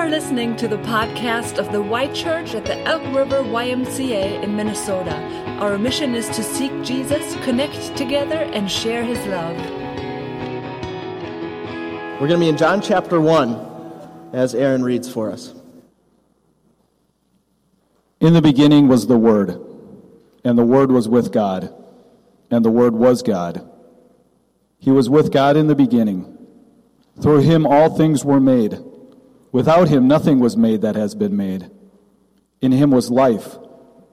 are listening to the podcast of the Y Church at the Elk River YMCA in Minnesota. Our mission is to seek Jesus, connect together, and share his love. We're going to be in John chapter 1 as Aaron reads for us. In the beginning was the Word, and the Word was with God, and the Word was God. He was with God in the beginning. Through him all things were made. Without him nothing was made that has been made. In him was life,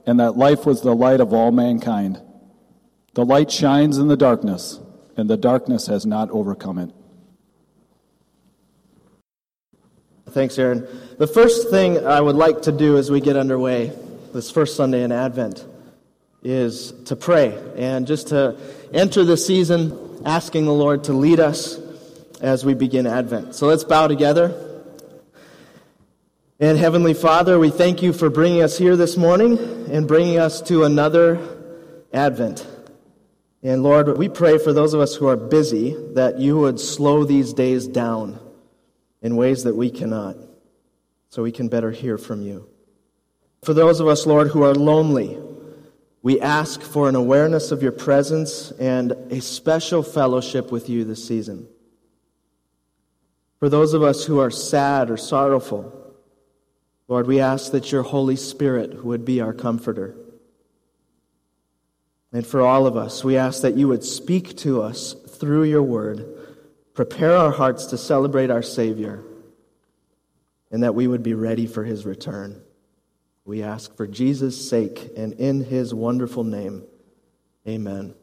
and that life was the light of all mankind. The light shines in the darkness, and the darkness has not overcome it. Thanks, Aaron. The first thing I would like to do as we get underway, this first Sunday in Advent, is to pray and just to enter the season asking the Lord to lead us as we begin Advent. So let's bow together. And Heavenly Father, we thank you for bringing us here this morning and bringing us to another Advent. And Lord, we pray for those of us who are busy that you would slow these days down in ways that we cannot, so we can better hear from you. For those of us, Lord, who are lonely, we ask for an awareness of your presence and a special fellowship with you this season. For those of us who are sad or sorrowful, Lord, we ask that your Holy Spirit would be our comforter. And for all of us, we ask that you would speak to us through your word, prepare our hearts to celebrate our Savior, and that we would be ready for his return. We ask for Jesus' sake and in his wonderful name. Amen.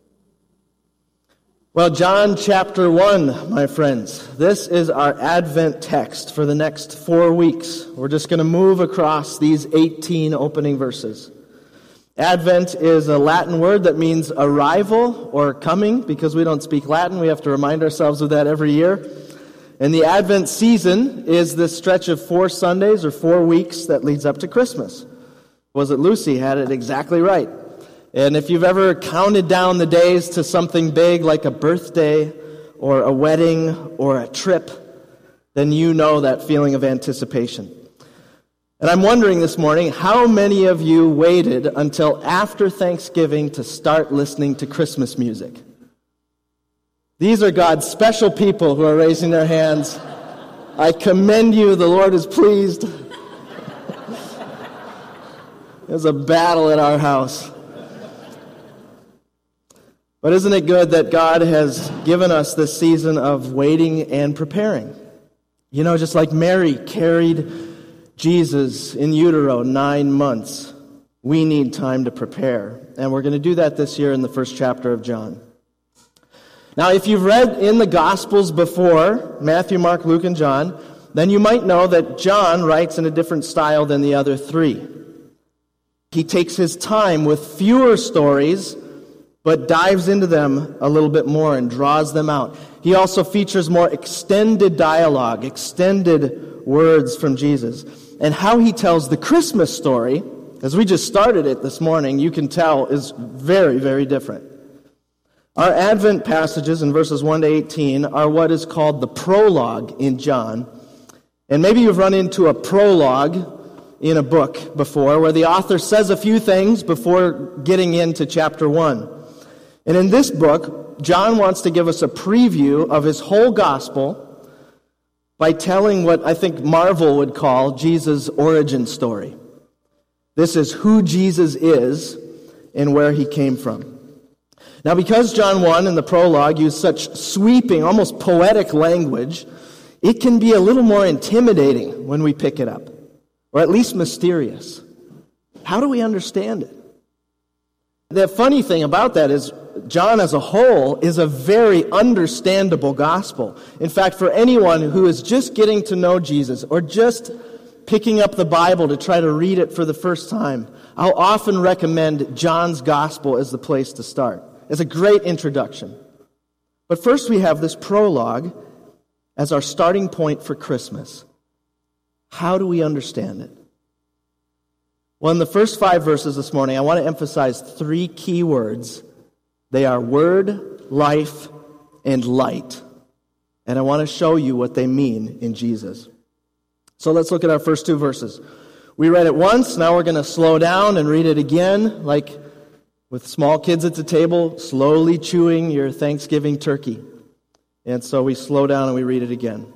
Well, John chapter 1, my friends. This is our Advent text for the next four weeks. We're just going to move across these 18 opening verses. Advent is a Latin word that means arrival or coming. Because we don't speak Latin, we have to remind ourselves of that every year. And the Advent season is this stretch of four Sundays or four weeks that leads up to Christmas was it Lucy had it exactly right. And if you've ever counted down the days to something big like a birthday or a wedding or a trip, then you know that feeling of anticipation. And I'm wondering this morning how many of you waited until after Thanksgiving to start listening to Christmas music? These are God's special people who are raising their hands. I commend you. The Lord is pleased. There's a battle at our house. But isn't it good that God has given us this season of waiting and preparing? You know, just like Mary carried Jesus in utero nine months, we need time to prepare. And we're going to do that this year in the first chapter of John. Now, if you've read in the Gospels before, Matthew, Mark, Luke, and John, then you might know that John writes in a different style than the other three. He takes his time with fewer stories, but dives into them a little bit more and draws them out. He also features more extended dialogue, extended words from Jesus. And how he tells the Christmas story, as we just started it this morning, you can tell is very, very different. Our Advent passages in verses 1 to 18 are what is called the prologue in John. And maybe you've run into a prologue in a book before where the author says a few things before getting into chapter 1. And in this book, John wants to give us a preview of his whole gospel by telling what I think Marvel would call Jesus' origin story. This is who Jesus is and where he came from. Now, because John 1 in the prologue used such sweeping, almost poetic language, it can be a little more intimidating when we pick it up or at least mysterious. How do we understand it? The funny thing about that is, John as a whole is a very understandable gospel. In fact, for anyone who is just getting to know Jesus or just picking up the Bible to try to read it for the first time, I'll often recommend John's gospel as the place to start. It's a great introduction. But first, we have this prologue as our starting point for Christmas. How do we understand it? Well, in the first five verses this morning, I want to emphasize three key words. They are word, life, and light. And I want to show you what they mean in Jesus. So let's look at our first two verses. We read it once, now we're going to slow down and read it again, like with small kids at the table, slowly chewing your Thanksgiving turkey. And so we slow down and we read it again.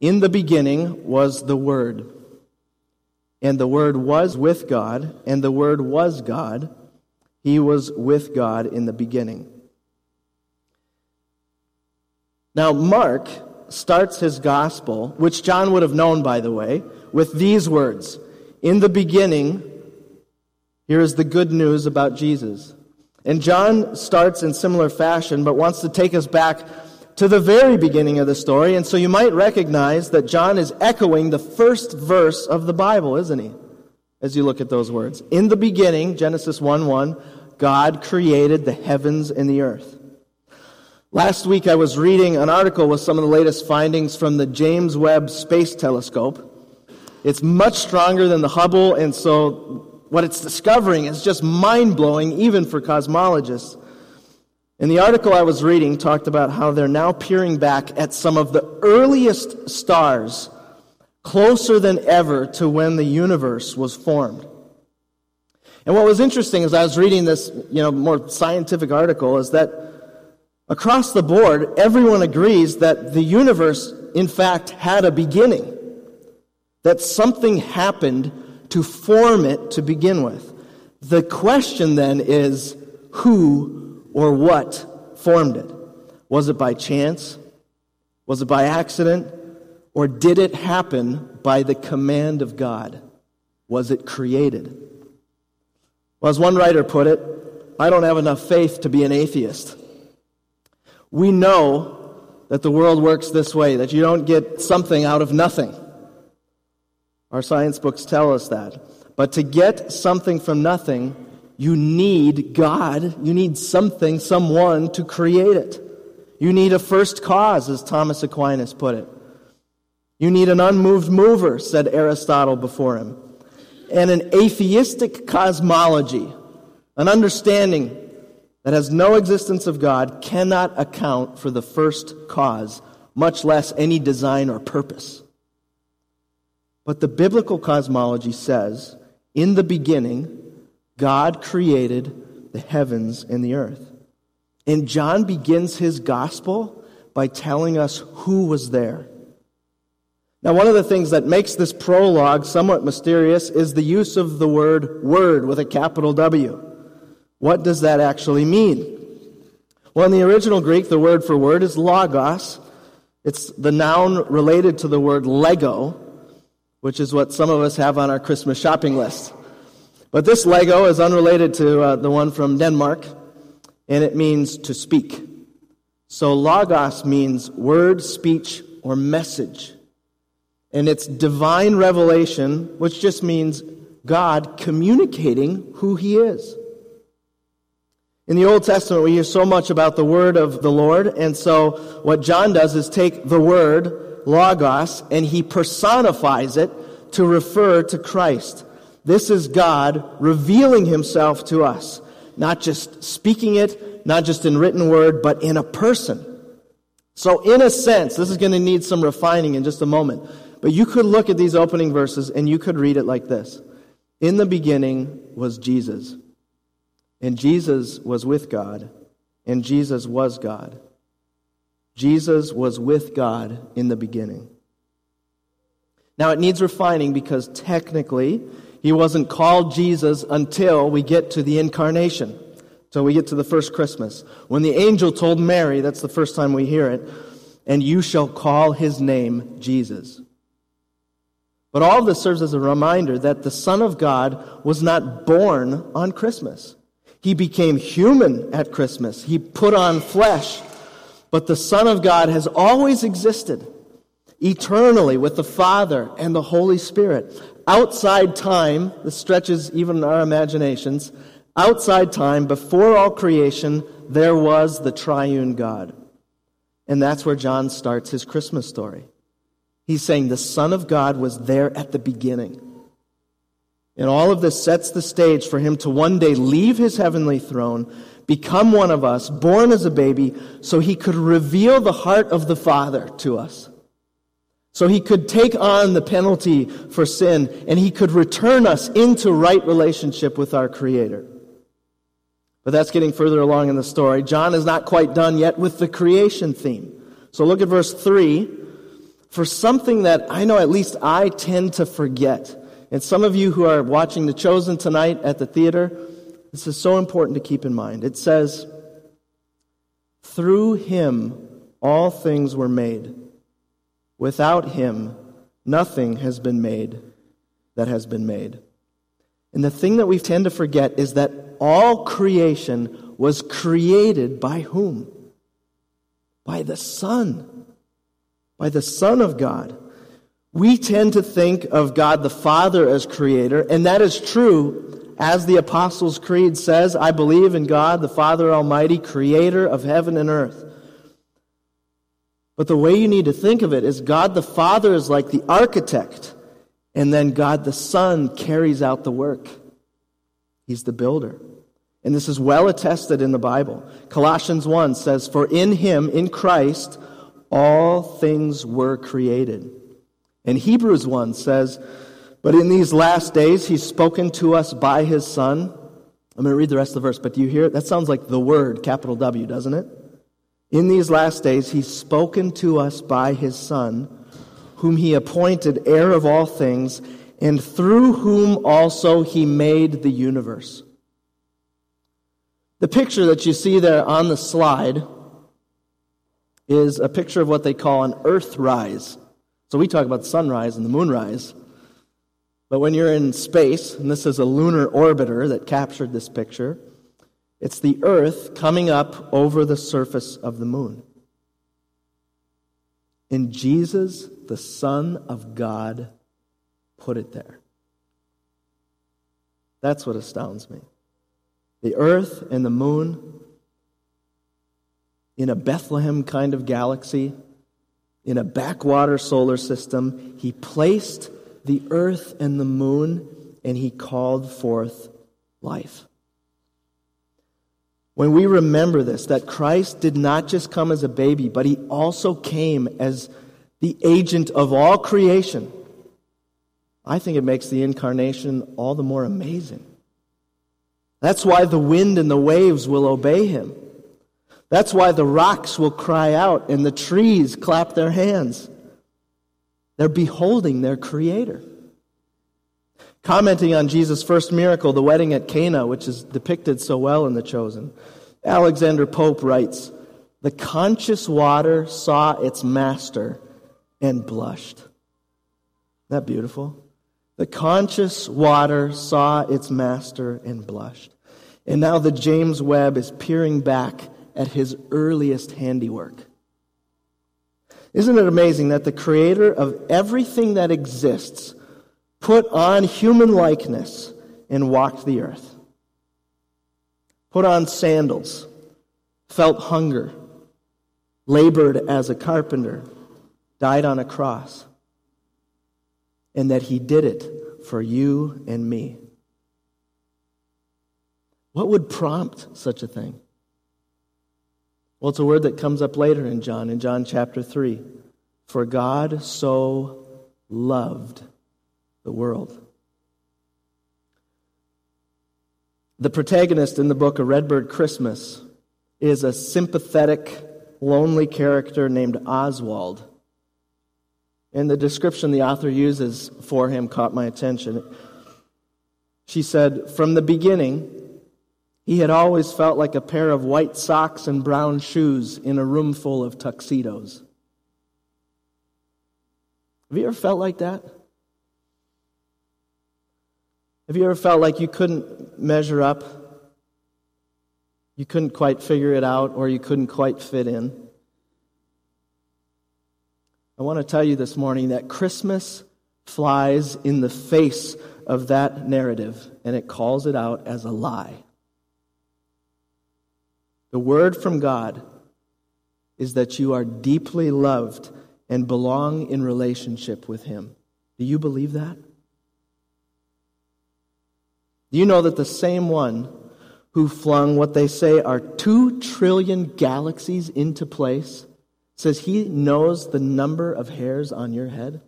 In the beginning was the Word, and the Word was with God, and the Word was God. He was with God in the beginning. Now, Mark starts his gospel, which John would have known, by the way, with these words In the beginning, here is the good news about Jesus. And John starts in similar fashion, but wants to take us back to the very beginning of the story. And so you might recognize that John is echoing the first verse of the Bible, isn't he? As you look at those words. In the beginning, Genesis 1 1, God created the heavens and the earth. Last week I was reading an article with some of the latest findings from the James Webb Space Telescope. It's much stronger than the Hubble, and so what it's discovering is just mind blowing, even for cosmologists. And the article I was reading talked about how they're now peering back at some of the earliest stars, closer than ever to when the universe was formed. And what was interesting as I was reading this, you know, more scientific article is that across the board, everyone agrees that the universe, in fact, had a beginning. That something happened to form it to begin with. The question then is who or what formed it? Was it by chance? Was it by accident? Or did it happen by the command of God? Was it created? Well, as one writer put it, I don't have enough faith to be an atheist. We know that the world works this way, that you don't get something out of nothing. Our science books tell us that. But to get something from nothing, you need God. You need something, someone to create it. You need a first cause, as Thomas Aquinas put it. You need an unmoved mover, said Aristotle before him. And an atheistic cosmology, an understanding that has no existence of God, cannot account for the first cause, much less any design or purpose. But the biblical cosmology says, in the beginning, God created the heavens and the earth. And John begins his gospel by telling us who was there. Now, one of the things that makes this prologue somewhat mysterious is the use of the word word with a capital W. What does that actually mean? Well, in the original Greek, the word for word is logos. It's the noun related to the word Lego, which is what some of us have on our Christmas shopping list. But this Lego is unrelated to uh, the one from Denmark, and it means to speak. So logos means word, speech, or message. And it's divine revelation, which just means God communicating who he is. In the Old Testament, we hear so much about the word of the Lord, and so what John does is take the word, logos, and he personifies it to refer to Christ. This is God revealing himself to us, not just speaking it, not just in written word, but in a person. So, in a sense, this is going to need some refining in just a moment. But you could look at these opening verses and you could read it like this In the beginning was Jesus, and Jesus was with God, and Jesus was God. Jesus was with God in the beginning. Now, it needs refining because technically, he wasn't called Jesus until we get to the incarnation. So we get to the first Christmas. When the angel told Mary, that's the first time we hear it, and you shall call his name Jesus. But all of this serves as a reminder that the Son of God was not born on Christmas. He became human at Christmas. He put on flesh. But the Son of God has always existed eternally with the Father and the Holy Spirit outside time, this stretches even our imaginations, outside time, before all creation, there was the triune God. And that's where John starts his Christmas story. He's saying the Son of God was there at the beginning. And all of this sets the stage for him to one day leave his heavenly throne, become one of us, born as a baby, so he could reveal the heart of the Father to us So he could take on the penalty for sin and he could return us into right relationship with our Creator. But that's getting further along in the story. John is not quite done yet with the creation theme. So look at verse 3. For something that I know at least I tend to forget, and some of you who are watching The Chosen tonight at the theater, this is so important to keep in mind. It says, Through him all things were made. Without him, nothing has been made that has been made. And the thing that we tend to forget is that all creation was created by whom? By the Son. By the Son of God. We tend to think of God the Father as creator, and that is true. As the Apostles' Creed says, I believe in God, the Father Almighty, creator of heaven and earth. But the way you need to think of it is God the Father is like the architect, and then God the Son carries out the work. He's the builder. And this is well attested in the Bible. Colossians 1 says, For in him, in Christ, all things were created. And Hebrews 1 says, But in these last days he's spoken to us by his Son. I'm going to read the rest of the verse, but do you hear it? That sounds like the word, capital W, doesn't it? In these last days he's spoken to us by his Son, whom he appointed heir of all things, and through whom also he made the universe. The picture that you see there on the slide is a picture of what they call an earthrise. So we talk about sunrise and the moonrise. But when you're in space, and this is a lunar orbiter that captured this picture, it's the Earth coming up over the surface of the moon. And Jesus, the Son of God, put it there. That's what astounds me the earth and the moon in a Bethlehem kind of galaxy, in a backwater solar system. He placed the earth and the moon and he called forth life. When we remember this, that Christ did not just come as a baby, but he also came as the agent of all creation, I think it makes the incarnation all the more amazing. That's why the wind and the waves will obey him. That's why the rocks will cry out and the trees clap their hands. They're beholding their Creator. Commenting on Jesus' first miracle, the wedding at Cana, which is depicted so well in The Chosen, Alexander Pope writes The conscious water saw its master and blushed. Isn't that beautiful? The conscious water saw its master and blushed. And now the James Webb is peering back at his earliest handiwork. Isn't it amazing that the creator of everything that exists put on human likeness and walked the earth? Put on sandals, felt hunger, labored as a carpenter, died on a cross, and that he did it for you and me. What would prompt such a thing? Well, it's a word that comes up later in John, in John chapter 3. For God so loved the world. The protagonist in the book A Redbird Christmas is a sympathetic, lonely character named Oswald. And the description the author uses for him caught my attention. She said, From the beginning, he had always felt like a pair of white socks and brown shoes in a room full of tuxedos. Have you ever felt like that? Have you ever felt like you couldn't measure up? You couldn't quite figure it out, or you couldn't quite fit in? I want to tell you this morning that Christmas flies in the face of that narrative, and it calls it out as a lie. The word from God is that you are deeply loved and belong in relationship with Him. Do you believe that? Do you know that the same one who flung what they say are two trillion galaxies into place says he knows the number of hairs on your head?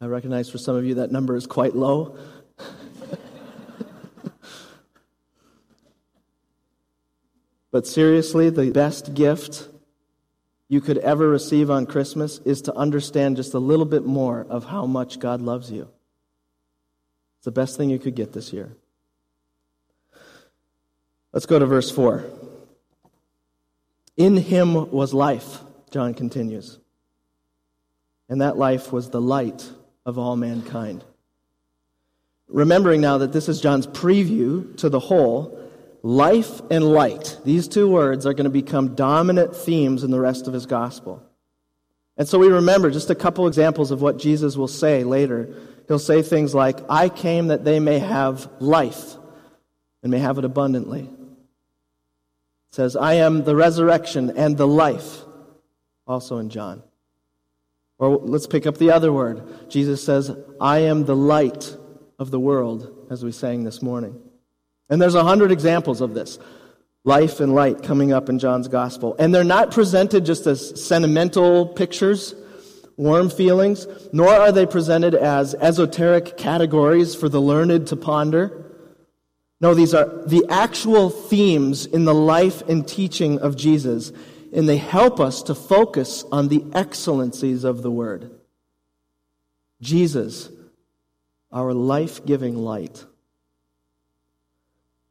I recognize for some of you that number is quite low. but seriously, the best gift you could ever receive on Christmas is to understand just a little bit more of how much God loves you. The best thing you could get this year. Let's go to verse 4. In him was life, John continues. And that life was the light of all mankind. Remembering now that this is John's preview to the whole, life and light, these two words are going to become dominant themes in the rest of his gospel. And so we remember just a couple examples of what Jesus will say later. He'll say things like, I came that they may have life and may have it abundantly. It says, I am the resurrection and the life, also in John. Or let's pick up the other word. Jesus says, I am the light of the world, as we sang this morning. And there's a hundred examples of this life and light coming up in John's gospel. And they're not presented just as sentimental pictures, warm feelings, nor are they presented as esoteric categories for the learned to ponder. No, these are the actual themes in the life and teaching of Jesus, and they help us to focus on the excellencies of the Word. Jesus, our life giving light.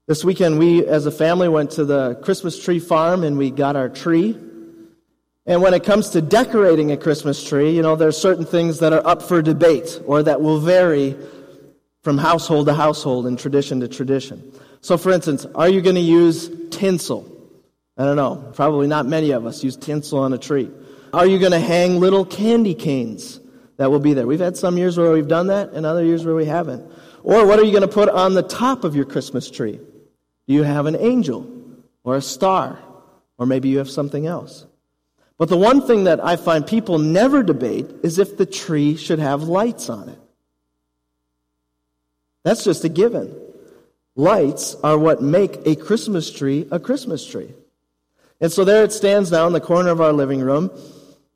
This weekend, we as a family went to the Christmas tree farm and we got our tree. And when it comes to decorating a Christmas tree, you know, there are certain things that are up for debate or that will vary from household to household and tradition to tradition. So, for instance, are you going to use tinsel? I don't know. Probably not many of us use tinsel on a tree. Are you going to hang little candy canes that will be there? We've had some years where we've done that and other years where we haven't. Or what are you going to put on the top of your Christmas tree? Do you have an angel or a star? Or maybe you have something else. But the one thing that I find people never debate is if the tree should have lights on it. That's just a given. Lights are what make a Christmas tree a Christmas tree. And so there it stands now in the corner of our living room,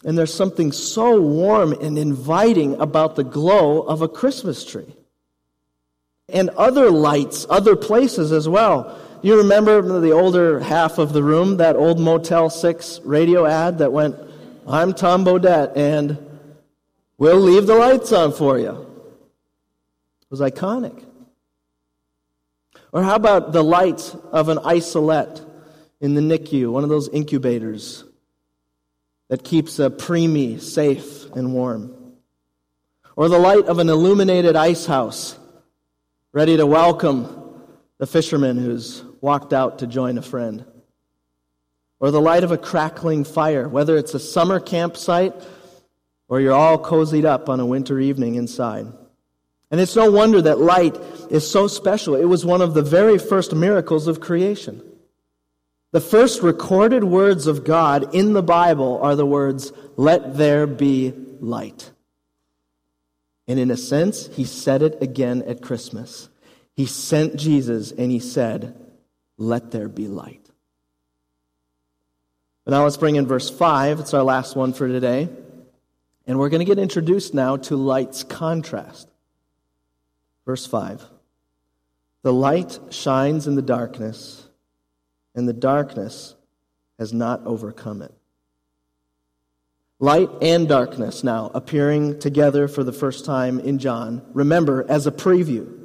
and there's something so warm and inviting about the glow of a Christmas tree. And other lights, other places as well. You remember the older half of the room, that old Motel 6 radio ad that went, I'm Tom Bodett, and we'll leave the lights on for you It was iconic. Or how about the light of an isolette in the NICU, one of those incubators that keeps a preemie safe and warm? Or the light of an illuminated ice house ready to welcome the fisherman who's walked out to join a friend? Or the light of a crackling fire, whether it's a summer campsite or you're all cozied up on a winter evening inside? And it's no wonder that light is so special. It was one of the very first miracles of creation. The first recorded words of God in the Bible are the words, Let there be light. And in a sense, he said it again at Christmas. He sent Jesus and he said, Let there be light. But now let's bring in verse 5. It's our last one for today. And we're going to get introduced now to light's contrast. Verse 5 The light shines in the darkness, and the darkness has not overcome it. Light and darkness now appearing together for the first time in John. Remember, as a preview.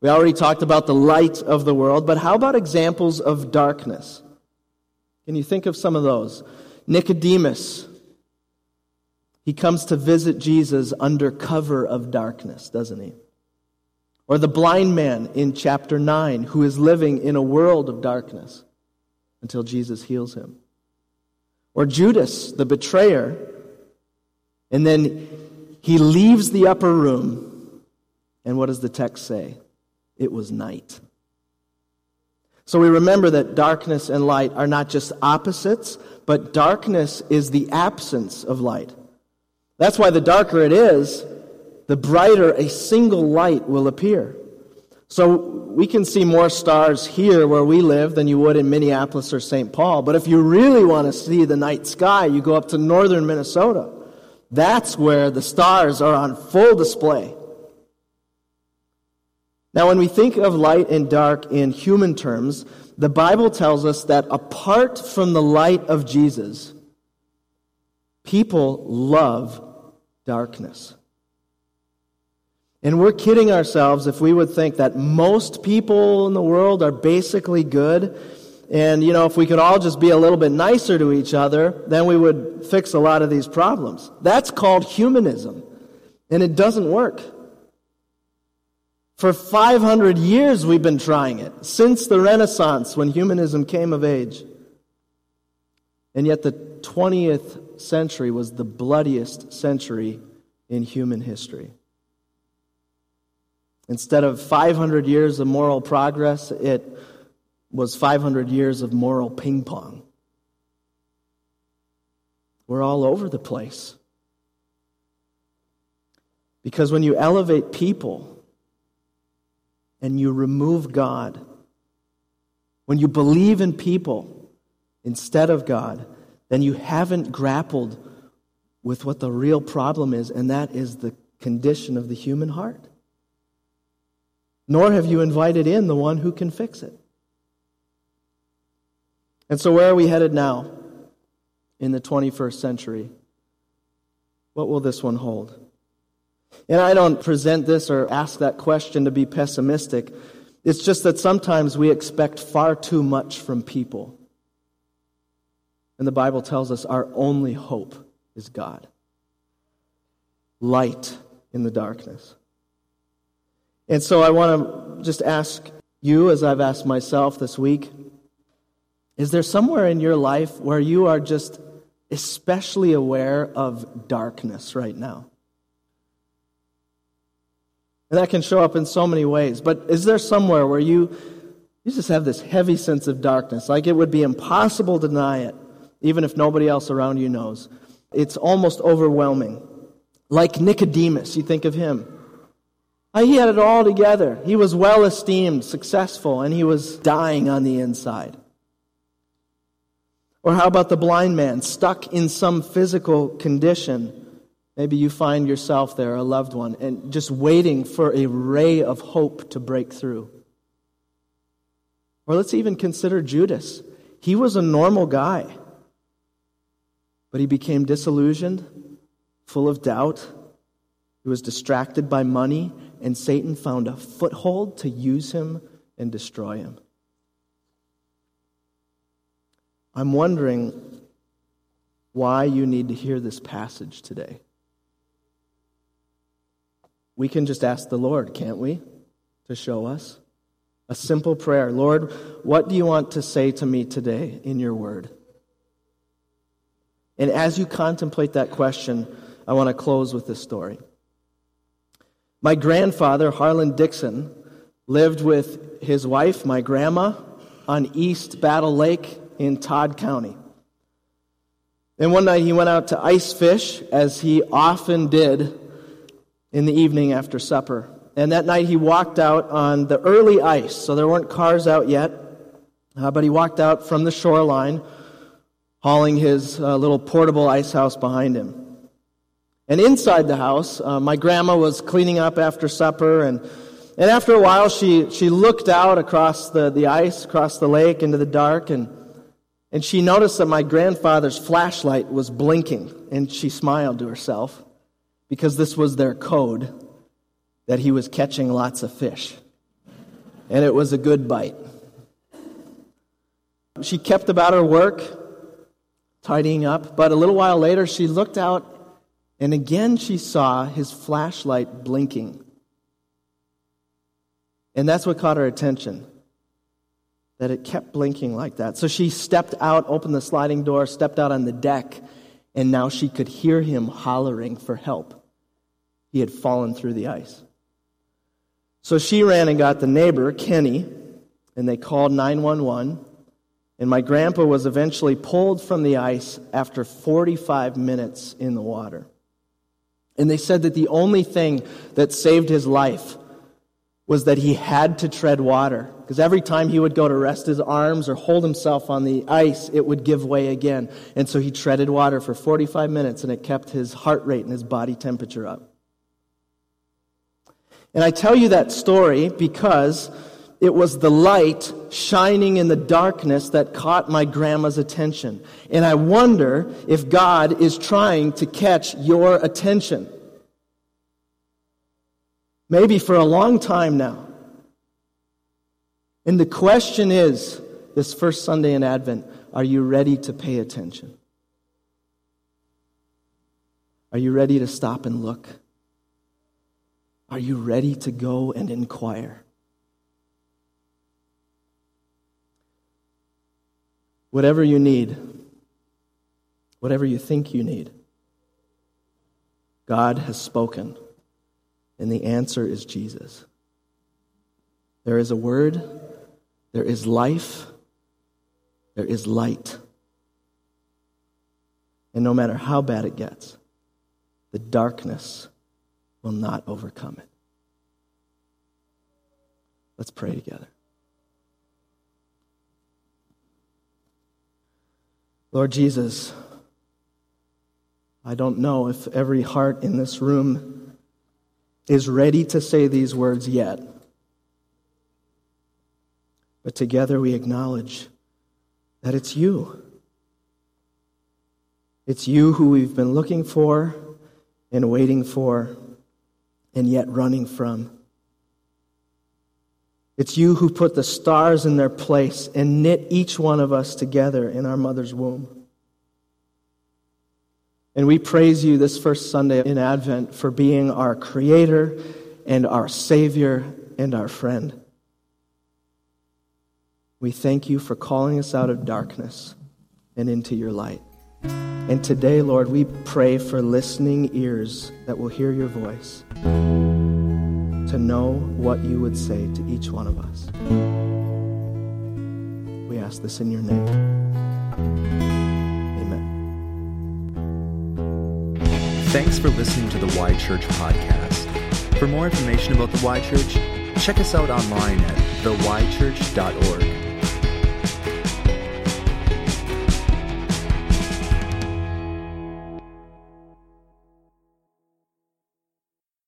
We already talked about the light of the world, but how about examples of darkness? Can you think of some of those? Nicodemus. He comes to visit Jesus under cover of darkness, doesn't he? Or the blind man in chapter 9 who is living in a world of darkness until Jesus heals him. Or Judas, the betrayer, and then he leaves the upper room, and what does the text say? It was night. So we remember that darkness and light are not just opposites, but darkness is the absence of light. That's why the darker it is, the brighter a single light will appear. So we can see more stars here where we live than you would in Minneapolis or St. Paul. But if you really want to see the night sky, you go up to northern Minnesota. That's where the stars are on full display. Now, when we think of light and dark in human terms, the Bible tells us that apart from the light of Jesus, people love darkness. And we're kidding ourselves if we would think that most people in the world are basically good. And, you know, if we could all just be a little bit nicer to each other, then we would fix a lot of these problems. That's called humanism. And it doesn't work. For 500 years we've been trying it, since the Renaissance when humanism came of age. And yet the 20th century was the bloodiest century in human history. Instead of 500 years of moral progress, it was 500 years of moral ping pong. We're all over the place. Because when you elevate people and you remove God, when you believe in people instead of God, then you haven't grappled with what the real problem is, and that is the condition of the human heart nor have you invited in the one who can fix it. And so, where are we headed now in the 21st century? What will this one hold? And I don't present this or ask that question to be pessimistic. It's just that sometimes we expect far too much from people. And the Bible tells us our only hope is God. Light in the darkness. And so I want to just ask you, as I've asked myself this week, is there somewhere in your life where you are just especially aware of darkness right now? And that can show up in so many ways. But is there somewhere where you, you just have this heavy sense of darkness? Like it would be impossible to deny it, even if nobody else around you knows. It's almost overwhelming. Like Nicodemus, you think of him. He had it all together. He was well esteemed, successful, and he was dying on the inside. Or how about the blind man, stuck in some physical condition? Maybe you find yourself there, a loved one, and just waiting for a ray of hope to break through. Or let's even consider Judas. He was a normal guy, but he became disillusioned, full of doubt. He was distracted by money and Satan found a foothold to use him and destroy him. I'm wondering why you need to hear this passage today. We can just ask the Lord, can't we, to show us? A simple prayer Lord, what do you want to say to me today in your word? And as you contemplate that question, I want to close with this story. My grandfather, Harlan Dixon, lived with his wife, my grandma, on East Battle Lake in Todd County. And one night he went out to ice fish, as he often did in the evening after supper. And that night he walked out on the early ice, so there weren't cars out yet, uh, but he walked out from the shoreline, hauling his uh, little portable ice house behind him. And inside the house, uh, my grandma was cleaning up after supper, and, and after a while, she, she looked out across the, the ice, across the lake, into the dark, and, and she noticed that my grandfather's flashlight was blinking, and she smiled to herself because this was their code that he was catching lots of fish. And it was a good bite. She kept about her work, tidying up, but a little while later, she looked out and again she saw his flashlight blinking. And that's what caught her attention. That it kept blinking like that. So she stepped out, opened the sliding door, stepped out on the deck, and now she could hear him hollering for help. He had fallen through the ice. So she ran and got the neighbor, Kenny, and they called 911. And my grandpa was eventually pulled from the ice after 45 minutes in the water. And they said that the only thing that saved his life was that he had to tread water. Because every time he would go to rest his arms or hold himself on the ice, it would give way again. And so he treaded water for 45 minutes and it kept his heart rate and his body temperature up. And I tell you that story because it was the light shining in the darkness that caught my grandma's attention. And I wonder if God is trying to catch your attention. Maybe for a long time now. And the question is this first Sunday in Advent are you ready to pay attention? Are you ready to stop and look? Are you ready to go and inquire? Whatever you need, whatever you think you need, God has spoken, and the answer is Jesus. There is a word, there is life, there is light. And no matter how bad it gets, the darkness will not overcome it. Let's pray together. Lord Jesus, I don't know if every heart in this room is ready to say these words yet. But together we acknowledge that it's you. It's you who we've been looking for and waiting for and yet running from. It's you who put the stars in their place and knit each one of us together in our mother's womb. And we praise you this first Sunday in Advent for being our Creator and our Savior and our friend. We thank you for calling us out of darkness and into your light. And today, Lord, we pray for listening ears that will hear your voice to know what you would say to each one of us. We ask this in your name. Thanks for listening to the Y Church podcast. For more information about the Y Church, check us out online at theychurch.org.